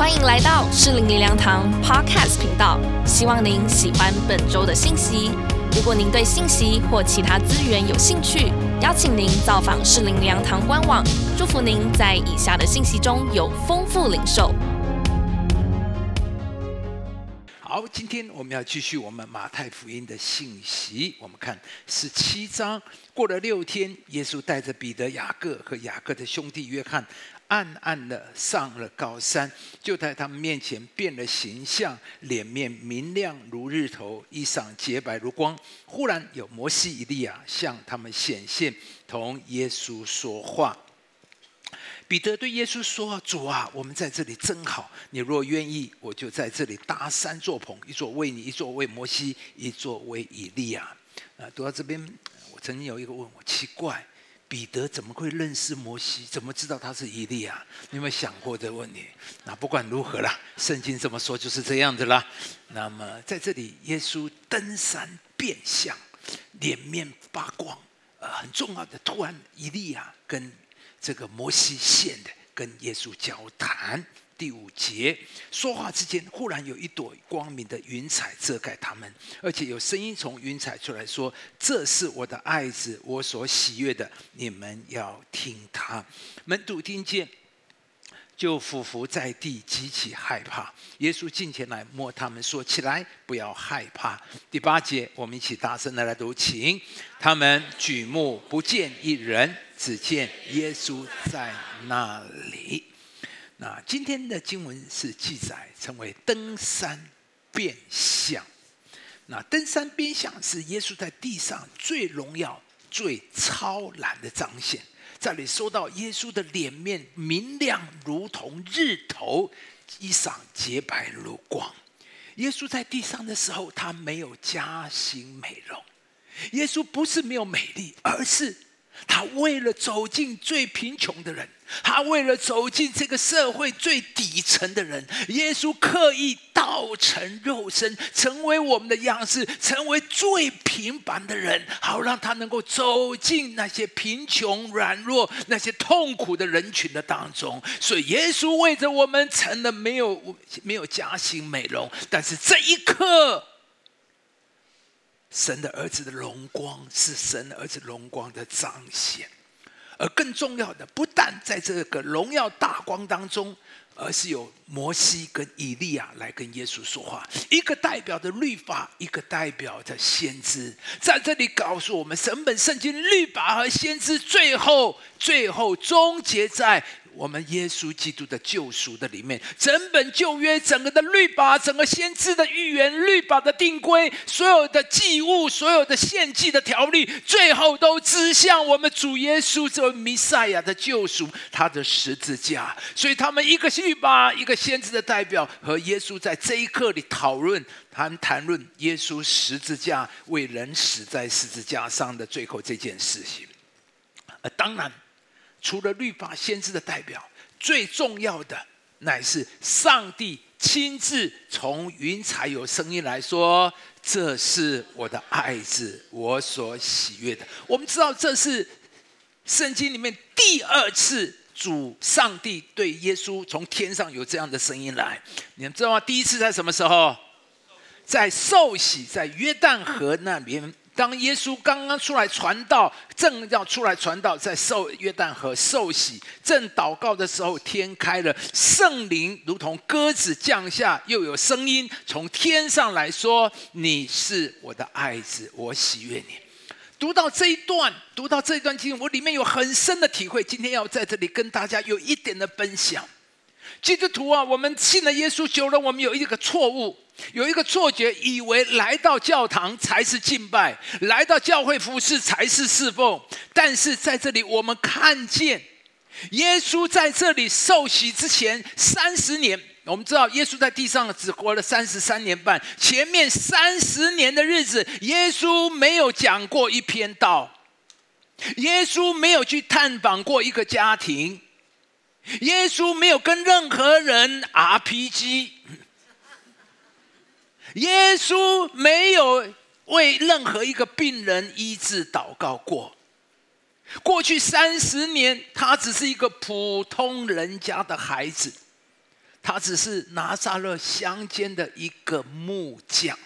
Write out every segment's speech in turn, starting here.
欢迎来到适龄灵粮堂 Podcast 频道，希望您喜欢本周的信息。如果您对信息或其他资源有兴趣，邀请您造访适龄灵粮堂官网。祝福您在以下的信息中有丰富领受。好，今天我们要继续我们马太福音的信息。我们看十七章，过了六天，耶稣带着彼得、雅各和雅各的兄弟约翰，暗暗的上了高山，就在他们面前变了形象，脸面明亮如日头，衣裳洁白如光。忽然有摩西、以利亚向他们显现，同耶稣说话。彼得对耶稣说：“主啊，我们在这里真好。你若愿意，我就在这里搭三座棚，一座为你，一座为摩西，一座为以利亚。”啊，读到这边，我曾经有一个问我，奇怪，彼得怎么会认识摩西？怎么知道他是伊利亚？你有没有想过这个问题？那不管如何啦，圣经这么说就是这样子啦。那么在这里，耶稣登山变相，脸面发光，呃，很重要的。突然，伊利亚跟这个摩西现的跟耶稣交谈，第五节说话之间，忽然有一朵光明的云彩遮盖他们，而且有声音从云彩出来说：“这是我的爱子，我所喜悦的，你们要听他。”门徒听见，就俯伏在地，极其害怕。耶稣近前来摸他们，说：“起来，不要害怕。”第八节，我们一起大声的来读，请他们举目不见一人。只见耶稣在那里。那今天的经文是记载称为登山变相。那登山变相是耶稣在地上最荣耀、最超然的彰显。这里说到耶稣的脸面明亮如同日头，衣裳洁白如光。耶稣在地上的时候，他没有加型美容。耶稣不是没有美丽，而是。他为了走进最贫穷的人，他为了走进这个社会最底层的人，耶稣刻意道成肉身，成为我们的样式，成为最平凡的人，好让他能够走进那些贫穷、软弱、那些痛苦的人群的当中。所以，耶稣为着我们成了没有没有加薪美容，但是这一刻。神的儿子的荣光是神的儿子荣光的彰显，而更重要的，不但在这个荣耀大光当中，而是有摩西跟以利亚来跟耶稣说话，一个代表的律法，一个代表的先知，在这里告诉我们，神本圣经律法和先知，最后最后终结在。我们耶稣基督的救赎的里面，整本旧约、整个的律法、整个先知的预言、律法的定规、所有的祭物、所有的献祭的条例，最后都指向我们主耶稣这位弥赛亚的救赎，他的十字架。所以，他们一个律法、一个先知的代表，和耶稣在这一刻里讨论，谈谈论耶稣十字架为人死在十字架上的最后这件事情。呃，当然。除了律法先知的代表，最重要的乃是上帝亲自从云彩有声音来说：“这是我的爱子，我所喜悦的。”我们知道这是圣经里面第二次主上帝对耶稣从天上有这样的声音来。你们知道吗？第一次在什么时候？在受洗，在约旦河那边。当耶稣刚刚出来传道，正要出来传道，在受约旦河受洗，正祷告的时候，天开了，圣灵如同鸽子降下，又有声音从天上来说：“你是我的爱子，我喜悦你。”读到这一段，读到这一段经文，我里面有很深的体会。今天要在这里跟大家有一点的分享。基督徒啊，我们信了耶稣久了，我们有一个错误。有一个错觉，以为来到教堂才是敬拜，来到教会服侍才是侍奉。但是在这里，我们看见耶稣在这里受洗之前三十年，我们知道耶稣在地上只活了三十三年半。前面三十年的日子，耶稣没有讲过一篇道，耶稣没有去探访过一个家庭，耶稣没有跟任何人 RPG。耶稣没有为任何一个病人医治祷告过。过去三十年，他只是一个普通人家的孩子。他只是拿撒勒乡间的一个木匠，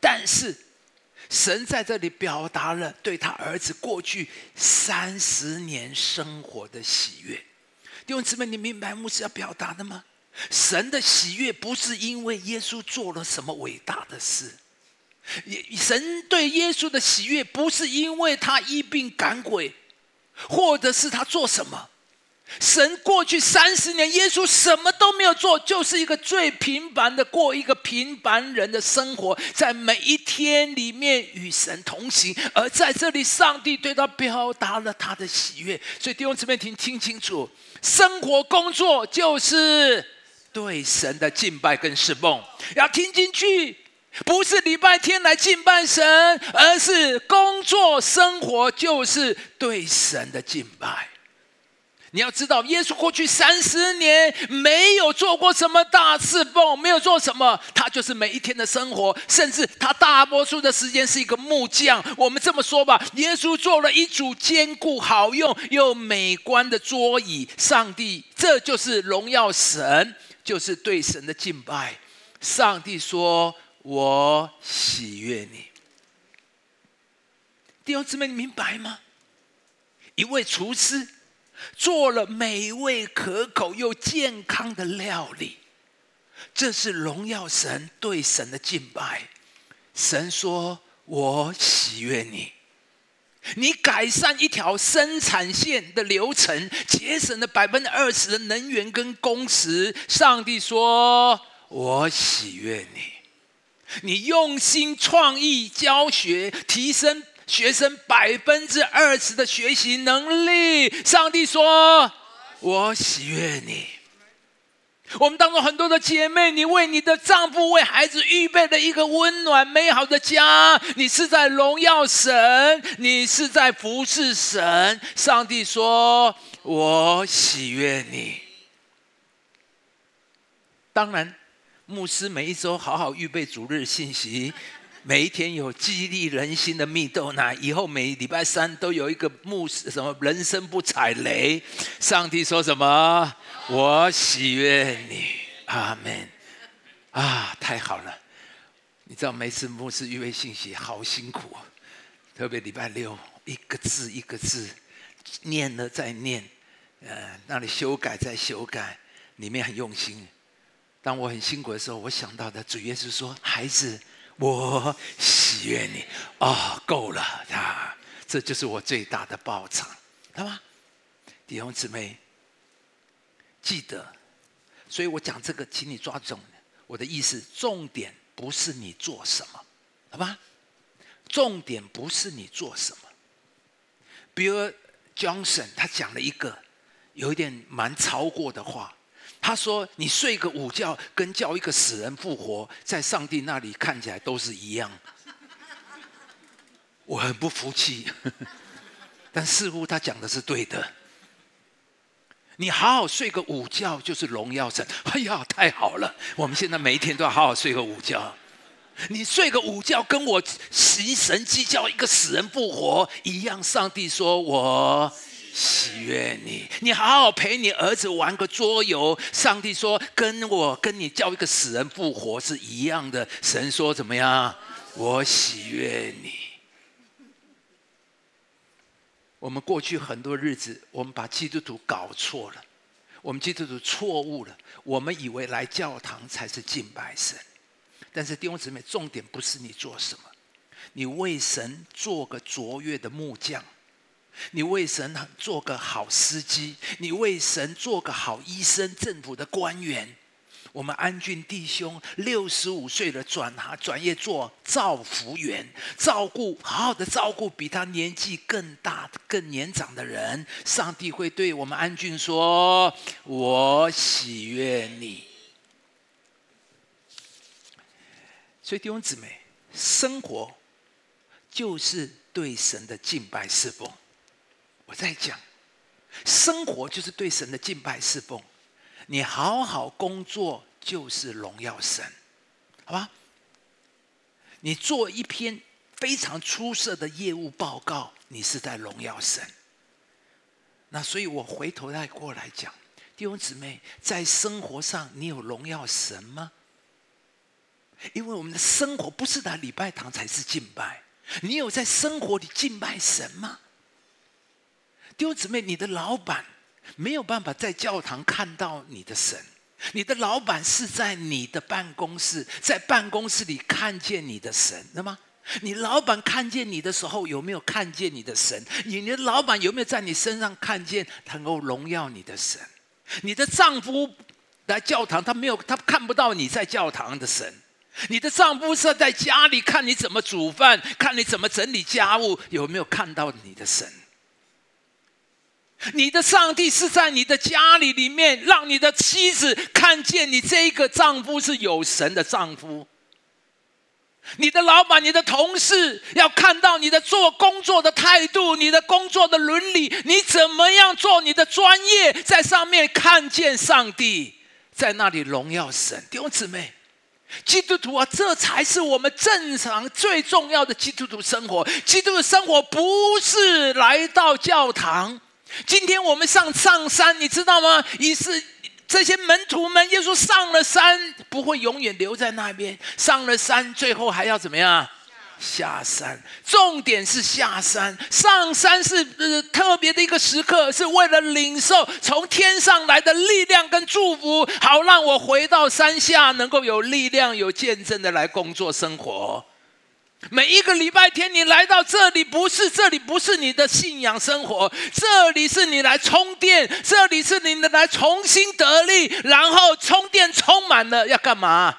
但是神在这里表达了对他儿子过去三十年生活的喜悦。弟兄姊妹，你明白牧师要表达的吗？神的喜悦不是因为耶稣做了什么伟大的事，神对耶稣的喜悦不是因为他医病赶鬼，或者是他做什么。神过去三十年，耶稣什么都没有做，就是一个最平凡的过一个平凡人的生活，在每一天里面与神同行。而在这里，上帝对他表达了他的喜悦。所以弟兄姊妹，听听清楚，生活工作就是对神的敬拜跟侍奉。要听进去，不是礼拜天来敬拜神，而是工作生活就是对神的敬拜。你要知道，耶稣过去三十年没有做过什么大侍奉，没有做什么，他就是每一天的生活，甚至他大多数的时间是一个木匠。我们这么说吧，耶稣做了一组坚固、好用又美观的桌椅。上帝，这就是荣耀神，就是对神的敬拜。上帝说：“我喜悦你。”弟兄姊妹，你明白吗？一位厨师。做了美味可口又健康的料理，这是荣耀神对神的敬拜。神说：“我喜悦你，你改善一条生产线的流程，节省了百分之二十的能源跟工时。”上帝说：“我喜悦你，你用心创意教学，提升。”学生百分之二十的学习能力，上帝说：“我喜悦你。”我们当中很多的姐妹，你为你的丈夫、为孩子预备了一个温暖美好的家，你是在荣耀神，你是在服侍神。上帝说：“我喜悦你。”当然，牧师每一周好好预备主日信息。每一天有激励人心的蜜豆奶，以后每礼拜三都有一个牧师什么人生不踩雷。上帝说什么？我喜悦你，阿门。啊，太好了！你知道每次牧师预备信息好辛苦，特别礼拜六一个字一个字念了再念，呃，那里修改再修改，里面很用心。当我很辛苦的时候，我想到的主耶稣说：“孩子。”我喜悦你啊，够了啊！这就是我最大的报偿，好吗？弟兄姊妹，记得，所以我讲这个，请你抓重我的意思。重点不是你做什么，好吧？重点不是你做什么。比如 Johnson，他讲了一个有一点蛮超过的话。他说：“你睡个午觉，跟叫一个死人复活，在上帝那里看起来都是一样。”我很不服气，但似乎他讲的是对的。你好好睡个午觉，就是荣耀神。哎呀，太好了！我们现在每一天都要好好睡个午觉。你睡个午觉，跟我习神计较一个死人复活一样。上帝说：“我。”喜悦你，你好好陪你儿子玩个桌游。上帝说：“跟我跟你叫一个死人复活是一样的。”神说：“怎么样？我喜悦你。”我们过去很多日子，我们把基督徒搞错了，我们基督徒错误了。我们以为来教堂才是敬拜神，但是弟兄姊妹，重点不是你做什么，你为神做个卓越的木匠。你为神做个好司机，你为神做个好医生，政府的官员。我们安俊弟兄六十五岁了，转行转业做造福员，照顾好好的照顾比他年纪更大、更年长的人。上帝会对我们安俊说：“我喜悦你。”所以弟兄姊妹，生活就是对神的敬拜侍奉。我在讲，生活就是对神的敬拜侍奉。你好好工作就是荣耀神，好吧？你做一篇非常出色的业务报告，你是在荣耀神。那所以我回头再过来讲，弟兄姊妹，在生活上你有荣耀神吗？因为我们的生活不是在礼拜堂才是敬拜，你有在生活里敬拜神吗？弟兄姊妹，你的老板没有办法在教堂看到你的神，你的老板是在你的办公室，在办公室里看见你的神，那么你老板看见你的时候，有没有看见你的神？你的老板有没有在你身上看见能够荣耀你的神？你的丈夫来教堂，他没有，他看不到你在教堂的神。你的丈夫是在家里看你怎么煮饭，看你怎么整理家务，有没有看到你的神？你的上帝是在你的家里里面，让你的妻子看见你这个丈夫是有神的丈夫。你的老板、你的同事要看到你的做工作的态度、你的工作的伦理，你怎么样做你的专业，在上面看见上帝，在那里荣耀神。弟兄姊妹。基督徒啊，这才是我们正常最重要的基督徒生活。基督徒生活不是来到教堂。今天我们上上山，你知道吗？也是这些门徒们，耶稣上了山，不会永远留在那边。上了山，最后还要怎么样？下山，重点是下山。上山是呃特别的一个时刻，是为了领受从天上来的力量跟祝福，好让我回到山下能够有力量、有见证的来工作生活。每一个礼拜天，你来到这里，不是这里不是你的信仰生活，这里是你来充电，这里是你来重新得力，然后充电充满了要干嘛？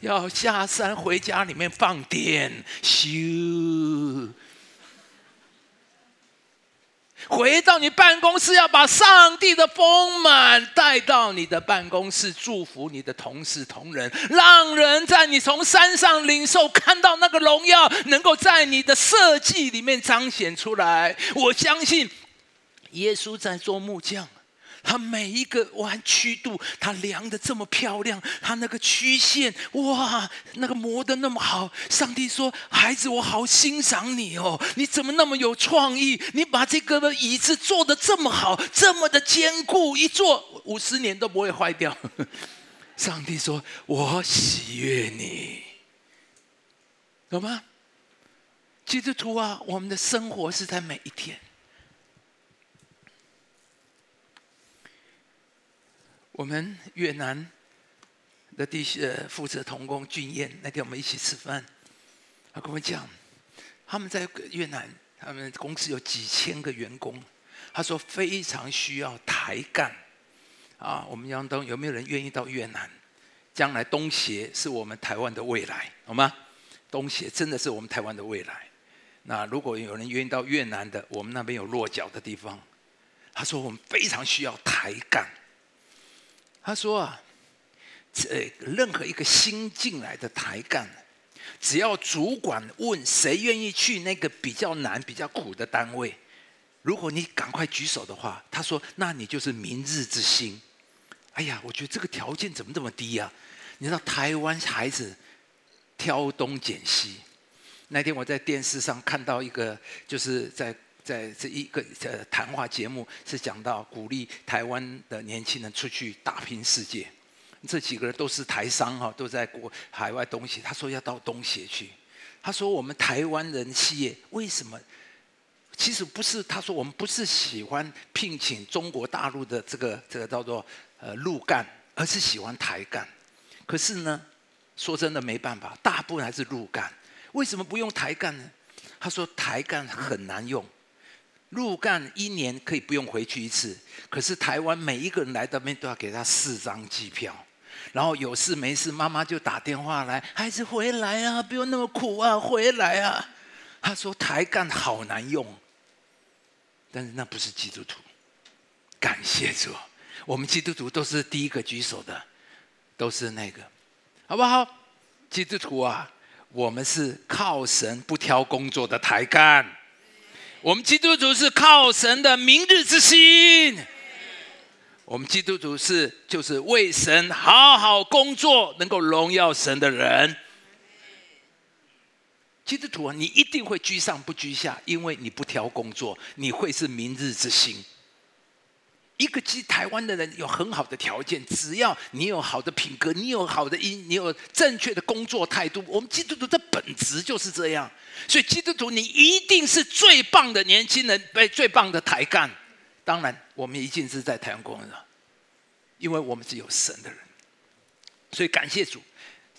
要下山回家里面放电，咻！回到你办公室，要把上帝的丰满带到你的办公室，祝福你的同事同仁，让人在你从山上领受，看到那个荣耀，能够在你的设计里面彰显出来。我相信，耶稣在做木匠。他每一个弯曲度，他量的这么漂亮，他那个曲线，哇，那个磨的那么好。上帝说：“孩子，我好欣赏你哦，你怎么那么有创意？你把这个椅子做的这么好，这么的坚固，一坐五十年都不会坏掉。”上帝说：“我喜悦你，懂吗？”基督徒啊，我们的生活是在每一天。我们越南的弟呃负责童工俊彦那天我们一起吃饭，他跟我讲，他们在越南，他们公司有几千个员工，他说非常需要台干，啊，我们杨东有没有人愿意到越南？将来东协是我们台湾的未来，好吗？东协真的是我们台湾的未来。那如果有人愿意到越南的，我们那边有落脚的地方。他说我们非常需要台干。他说啊，这任何一个新进来的台干，只要主管问谁愿意去那个比较难、比较苦的单位，如果你赶快举手的话，他说那你就是明日之星。哎呀，我觉得这个条件怎么这么低啊？你知道台湾孩子挑东拣西。那天我在电视上看到一个，就是在。在这一个呃谈话节目是讲到鼓励台湾的年轻人出去打拼世界，这几个人都是台商哈，都在国海外东协。他说要到东协去，他说我们台湾人企业为什么？其实不是，他说我们不是喜欢聘请中国大陆的这个这个叫做呃陆干，而是喜欢台干。可是呢，说真的没办法，大部分还是陆干。为什么不用台干呢？他说台干很难用。入干一年可以不用回去一次，可是台湾每一个人来这边都要给他四张机票，然后有事没事，妈妈就打电话来，孩子回来啊，不用那么苦啊，回来啊。他说台干好难用，但是那不是基督徒，感谢主，我们基督徒都是第一个举手的，都是那个，好不好？基督徒啊，我们是靠神不挑工作的台干。我们基督徒是靠神的明日之星。我们基督徒是就是为神好好工作，能够荣耀神的人。基督徒啊，你一定会居上不居下，因为你不挑工作，你会是明日之星。一个基台湾的人有很好的条件，只要你有好的品格，你有好的音，你有正确的工作态度，我们基督徒的本质就是这样。所以基督徒，你一定是最棒的年轻人，被最棒的台干。当然，我们一定是在台湾工人，因为我们是有神的人。所以感谢主。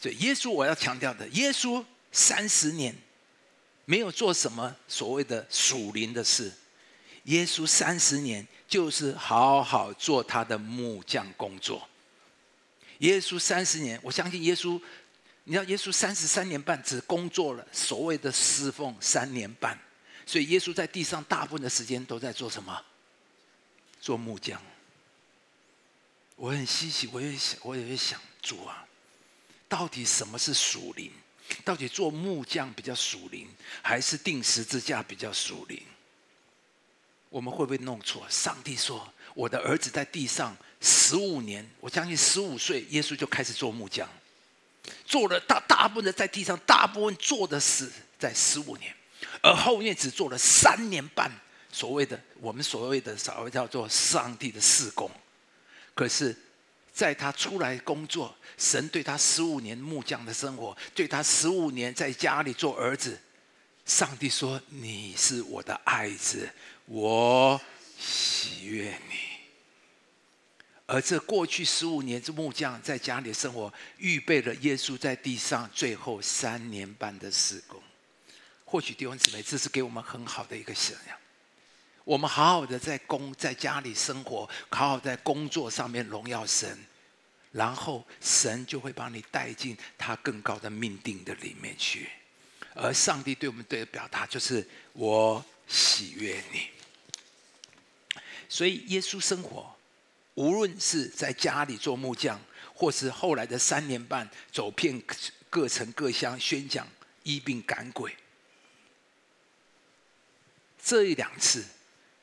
所以耶稣，我要强调的，耶稣三十年没有做什么所谓的属灵的事。耶稣三十年就是好好做他的木匠工作。耶稣三十年，我相信耶稣，你知道耶稣三十三年半只工作了所谓的侍奉三年半，所以耶稣在地上大部分的时间都在做什么？做木匠。我很稀奇，我也想，我也会想，主啊，到底什么是属灵？到底做木匠比较属灵，还是钉十字架比较属灵？我们会不会弄错？上帝说：“我的儿子在地上十五年，我相信十五岁，耶稣就开始做木匠，做了大大部分的在地上，大部分做的事在十五年，而后面只做了三年半，所谓的我们所谓的所谓叫做上帝的事工。可是，在他出来工作，神对他十五年木匠的生活，对他十五年在家里做儿子，上帝说：你是我的爱子。”我喜悦你，而这过去十五年，这木匠在家里生活，预备了耶稣在地上最后三年半的施工。或许弟兄姊妹，这是给我们很好的一个信仰。我们好好的在工在家里生活，好好在工作上面荣耀神，然后神就会把你带进他更高的命定的里面去。而上帝对我们对的表达就是：我喜悦你。所以，耶稣生活，无论是在家里做木匠，或是后来的三年半走遍各城各乡宣讲医病赶鬼，这一两次，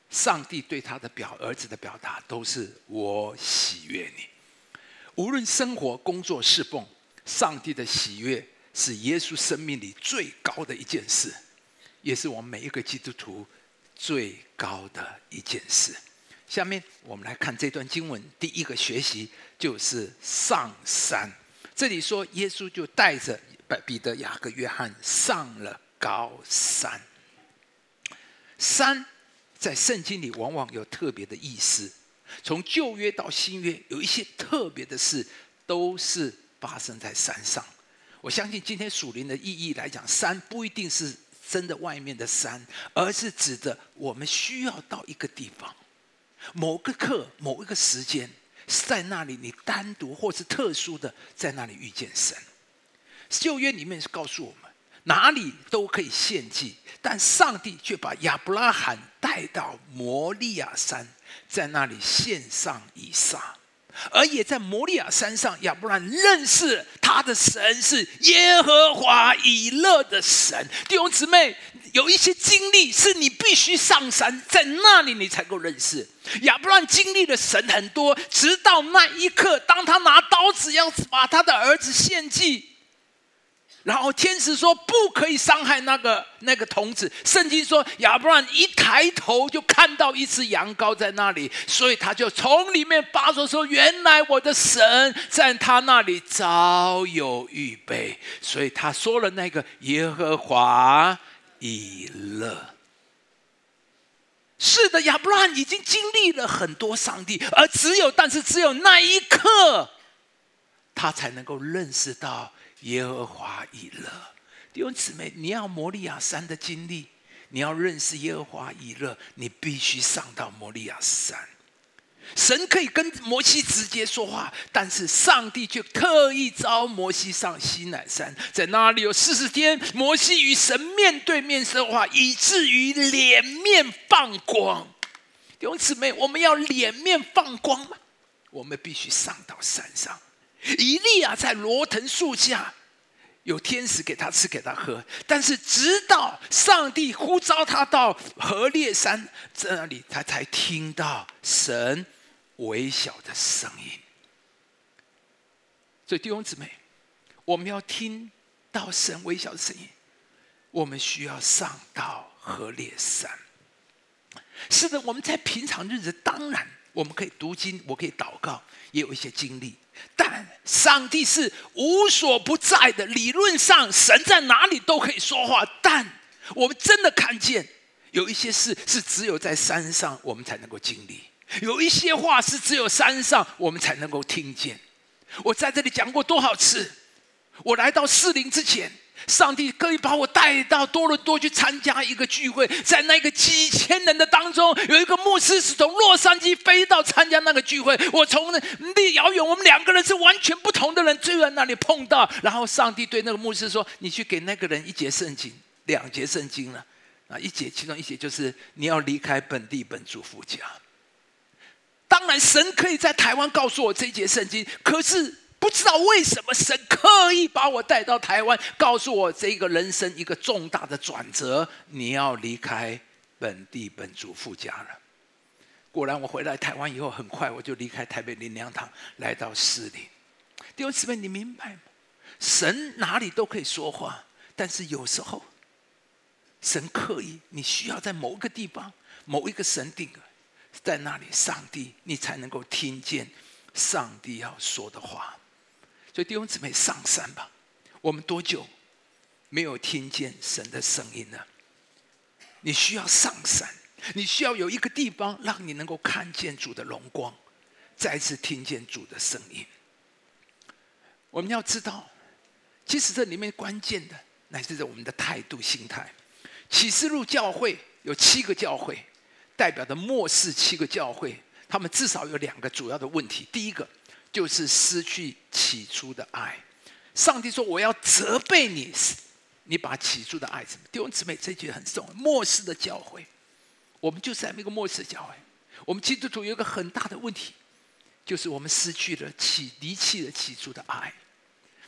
上帝对他的表儿子的表达都是我喜悦你。无论生活、工作、侍奉，上帝的喜悦是耶稣生命里最高的一件事，也是我们每一个基督徒最高的一件事。下面我们来看这段经文，第一个学习就是上山。这里说耶稣就带着彼得、雅各、约翰上了高山。山在圣经里往往有特别的意思，从旧约到新约，有一些特别的事都是发生在山上。我相信今天属灵的意义来讲，山不一定是真的外面的山，而是指的我们需要到一个地方。某个课，某一个时间，在那里，你单独或是特殊的在那里遇见神。旧约里面是告诉我们，哪里都可以献祭，但上帝却把亚伯拉罕带到摩利亚山，在那里献上以撒。而也在摩利亚山上，亚伯兰认识他的神是耶和华以勒的神。弟兄姊妹，有一些经历是你必须上山，在那里你才够认识。亚伯兰经历的神很多，直到那一刻，当他拿刀子要把他的儿子献祭。然后天使说不可以伤害那个那个童子。圣经说亚伯兰一抬头就看到一只羊羔在那里，所以他就从里面发出说：“原来我的神在他那里早有预备。”所以他说了那个耶和华以勒。是的，亚伯兰已经经历了很多上帝，而只有但是只有那一刻，他才能够认识到。耶和华以勒，弟兄姊妹，你要摩利亚山的经历，你要认识耶和华以勒，你必须上到摩利亚山。神可以跟摩西直接说话，但是上帝却特意招摩西上西乃山，在那里有四十天，摩西与神面对面说话，以至于脸面放光。弟兄姊妹，我们要脸面放光吗？我们必须上到山上。以利亚在罗藤树下，有天使给他吃给他喝，但是直到上帝呼召他到河烈山这里，他才听到神微小的声音。所以弟兄姊妹，我们要听到神微小的声音，我们需要上到河烈山。是的，我们在平常日子当然我们可以读经，我可以祷告，也有一些经历。但上帝是无所不在的，理论上神在哪里都可以说话。但我们真的看见有一些事是只有在山上我们才能够经历，有一些话是只有山上我们才能够听见。我在这里讲过多少次？我来到四灵之前。上帝可以把我带到多伦多去参加一个聚会，在那个几千人的当中，有一个牧师是从洛杉矶飞到参加那个聚会。我从那离遥远，我们两个人是完全不同的人，就在那里碰到。然后上帝对那个牧师说：“你去给那个人一节圣经，两节圣经了啊！一节，其中一节就是你要离开本地本族父家。当然，神可以在台湾告诉我这一节圣经，可是。”不知道为什么神刻意把我带到台湾，告诉我这个人生一个重大的转折，你要离开本地本族富家了。果然，我回来台湾以后，很快我就离开台北林良堂，来到市里。弟兄姊妹，你明白吗？神哪里都可以说话，但是有时候，神刻意你需要在某个地方、某一个神定在那里，上帝你才能够听见上帝要说的话。所以弟兄姊妹上山吧！我们多久没有听见神的声音了？你需要上山，你需要有一个地方让你能够看见主的荣光，再次听见主的声音。我们要知道，其实这里面关键的乃是在我们的态度、心态。启示录教会有七个教会，代表的末世七个教会，他们至少有两个主要的问题。第一个。就是失去起初的爱。上帝说：“我要责备你，你把起初的爱怎么？”弟兄姊妹，这句很重要。末世的教会，我们就是在那个末世的教会。我们基督徒有一个很大的问题，就是我们失去了起离弃了起初的爱。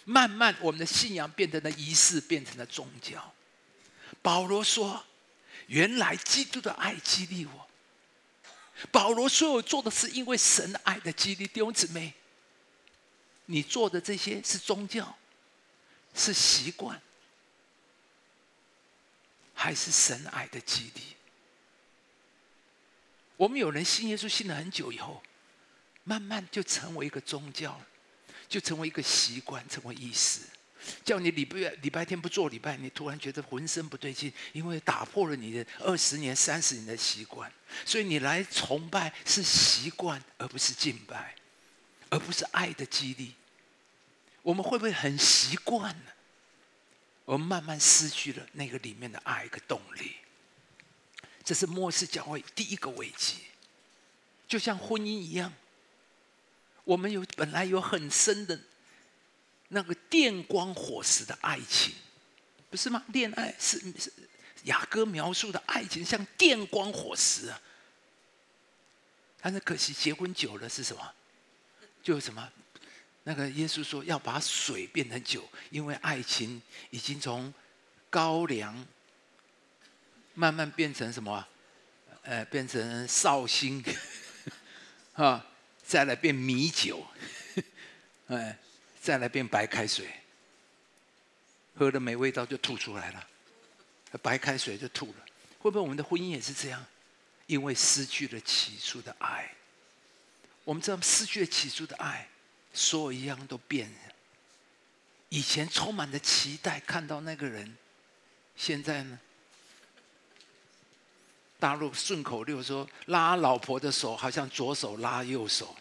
慢慢，我们的信仰变成了仪式，变成了宗教。保罗说：“原来基督的爱激励我。”保罗所有做的是因为神的爱的激励。弟兄姊妹。你做的这些是宗教，是习惯，还是神爱的激励？我们有人信耶稣信了很久以后，慢慢就成为一个宗教，就成为一个习惯，成为意识。叫你礼拜礼拜天不做礼拜，你突然觉得浑身不对劲，因为打破了你的二十年、三十年的习惯，所以你来崇拜是习惯，而不是敬拜。而不是爱的激励，我们会不会很习惯呢？我们慢慢失去了那个里面的爱跟动力。这是末世教会第一个危机，就像婚姻一样，我们有本来有很深的那个电光火石的爱情，不是吗？恋爱是是雅歌描述的爱情，像电光火石啊。但是可惜结婚久了是什么？就什么，那个耶稣说要把水变成酒，因为爱情已经从高粱慢慢变成什么？呃，变成绍兴，啊，再来变米酒，哎，再来变白开水，喝的没味道就吐出来了，白开水就吐了。会不会我们的婚姻也是这样？因为失去了起初的爱。我们知道失去了起初的爱，所有一样都变了。以前充满了期待，看到那个人，现在呢？大陆顺口溜说：“拉老婆的手，好像左手拉右手。”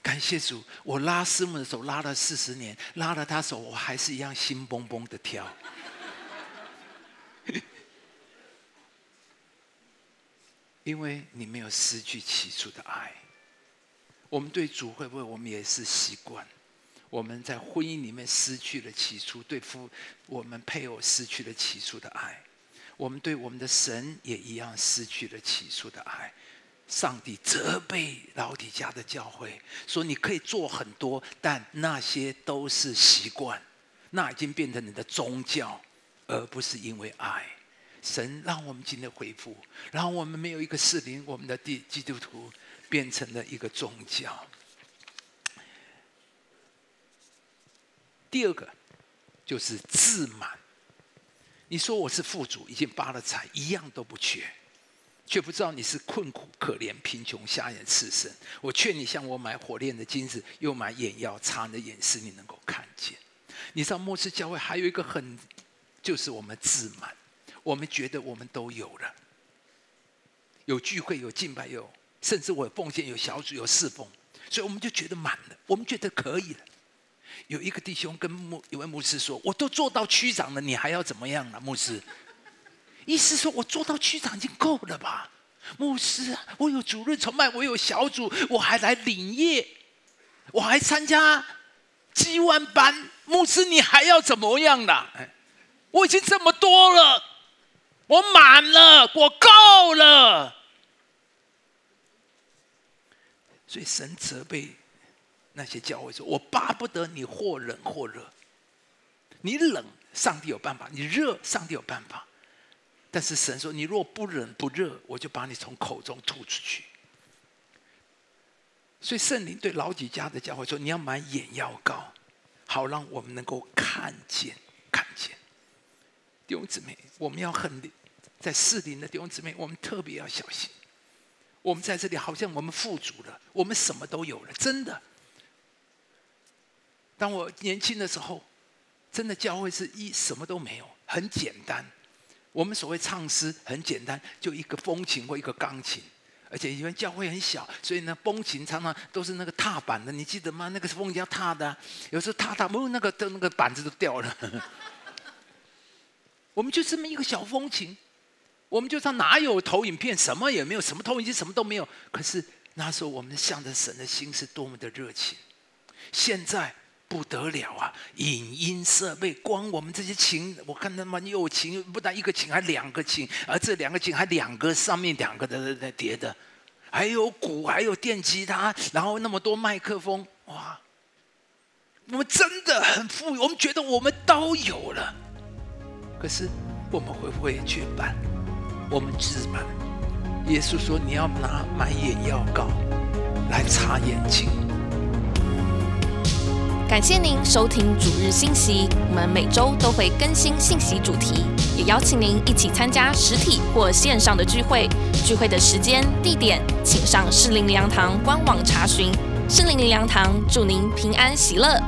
感谢主，我拉师母的手拉了四十年，拉了她手，我还是一样心蹦蹦的跳。因为你没有失去起初的爱，我们对主会不会？我们也是习惯，我们在婚姻里面失去了起初对夫，我们配偶失去了起初的爱，我们对我们的神也一样失去了起初的爱。上帝责备老底家的教会说：“你可以做很多，但那些都是习惯，那已经变成你的宗教，而不是因为爱。”神让我们今天恢复，然后我们没有一个士灵，我们的地基督徒变成了一个宗教。第二个就是自满。你说我是富足，已经发了财，一样都不缺。却不知道你是困苦、可怜、贫穷、瞎眼、赤身。我劝你向我买火炼的金子，又买眼药擦你的眼，屎你能够看见。你知道末世教会还有一个很，就是我们自满，我们觉得我们都有了，有聚会、有敬拜、有甚至我奉献、有小组、有侍奉，所以我们就觉得满了，我们觉得可以了。有一个弟兄跟牧一位牧师说：“我都做到区长了，你还要怎么样了？”牧师，意思说我做到区长已经够了吧？牧师啊，我有主任崇拜，我有小组，我还来领业，我还参加积万班。牧师，你还要怎么样呢？我已经这么多了，我满了，我够了。所以神责备。那些教会说：“我巴不得你或冷或热。你冷，上帝有办法；你热，上帝有办法。但是神说：你若不冷不热，我就把你从口中吐出去。所以圣灵对老几家的教会说：你要买眼药膏，好让我们能够看见，看见。弟兄姊妹，我们要很在适龄的弟兄姊妹，我们特别要小心。我们在这里好像我们富足了，我们什么都有了，真的。”当我年轻的时候，真的教会是一什么都没有，很简单。我们所谓唱诗很简单，就一个风琴或一个钢琴，而且因为教会很小，所以呢，风琴常常都是那个踏板的，你记得吗？那个风琴要踏的，有时候踏踏，不，那个都那个板子都掉了。我们就这么一个小风琴，我们就说哪有投影片，什么也没有，什么投影机什么都没有。可是那时候我们向着神的心是多么的热情。现在。不得了啊！影音设备，光我们这些琴，我看他妈有琴，不但一个琴，还两个琴，而这两个琴还两个上面两个的在叠的，还有鼓，还有电吉他，然后那么多麦克风，哇！我们真的很富裕，我们觉得我们都有了。可是我们会不会去办？我们自满。耶稣说：“你要拿买眼药膏来擦眼睛。”感谢您收听主日信息，我们每周都会更新信息主题，也邀请您一起参加实体或线上的聚会。聚会的时间、地点，请上适灵灵粮堂官网查询。适灵灵粮堂祝您平安喜乐。